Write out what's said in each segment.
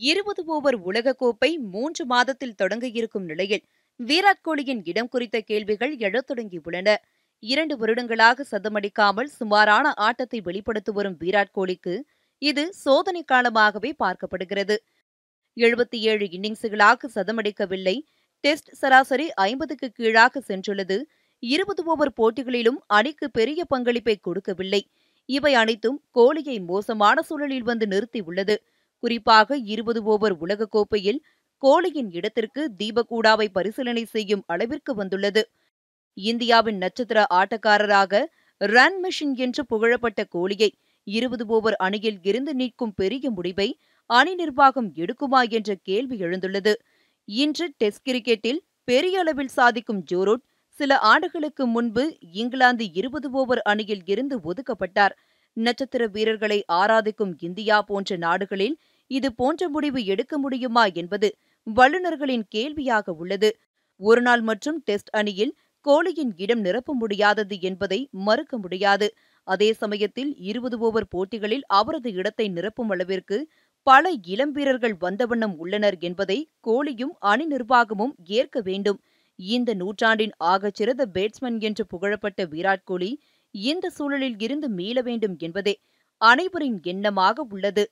இருபது ஓவர் உலகக்கோப்பை மூன்று மாதத்தில் தொடங்க இருக்கும் நிலையில் விராட் கோலியின் இடம் குறித்த கேள்விகள் எழத் தொடங்கியுள்ளன. இரண்டு வருடங்களாக சதமடிக்காமல் சுமாரான ஆட்டத்தை வெளிப்படுத்தி வரும் விராட் கோலிக்கு இது சோதனை காலமாகவே பார்க்கப்படுகிறது. எழுபத்தி ஏழு இன்னிங்ஸுகளாக சதமடிக்கவில்லை. டெஸ்ட் சராசரி ஐம்பதுக்கு கீழாக சென்றுள்ளது. இருபது ஓவர் போட்டிகளிலும் அணிக்கு பெரிய பங்களிப்பை கொடுக்கவில்லை. இவை அனைத்தும் கோலியை மோசமான சூழலில் வந்து நிறுத்தியுள்ளது. குறிப்பாக இருபது ஓவர் உலகக்கோப்பையில் கோலியின் இடத்திற்கு தீபகூடாவை பரிசீலனை செய்யும் அளவிற்கு வந்துள்ளது. இந்தியாவின் நட்சத்திர ஆட்டக்காரராக ரன் மிஷின் என்று புகழப்பட்ட கோலியை இருபது ஓவர் அணியில் இருந்து நீக்கும் பெரிய முடிவை அணி நிர்வாகம் எடுக்குமா என்ற கேள்வி எழுந்துள்ளது. இன்று டெஸ்ட் கிரிக்கெட்டில் பெரிய அளவில் சாதிக்கும் ஜோரோட் சில ஆண்டுகளுக்கு முன்பு இங்கிலாந்து இருபது ஓவர் அணியில் இருந்து ஒதுக்கப்பட்டார். நட்சத்திர வீரர்களை ஆராதிக்கும் இந்தியா போன்ற நாடுகளில் இது போன்ற முடிவு எடுக்க முடியுமா என்பது வல்லுநர்களின் கேள்வியாக உள்ளது. ஒருநாள் மற்றும் டெஸ்ட் அணியில் கோலியின் இடம் நிரப்ப முடியாதது என்பதை மறுக்க முடியாது. அதே சமயத்தில் இருபது ஓவர் போட்டிகளில் அவரது இடத்தை நிரப்பும் அளவிற்கு பல இளம் வீரர்கள் வந்தவண்ணம் உள்ளனர் என்பதை கோலியும் அணி நிர்வாகமும் ஏற்க வேண்டும். இந்த நூற்றாண்டின் ஆகச்சிறந்த பேட்ஸ்மேன் என்று புகழப்பட்ட விராட் கோலி இந்த சூழலில் இருந்து மீள வேண்டும் என்பதே அனைவரின் எண்ணமாக உள்ளது.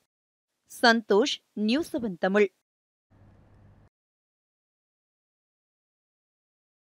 Santhosh news seven Tamil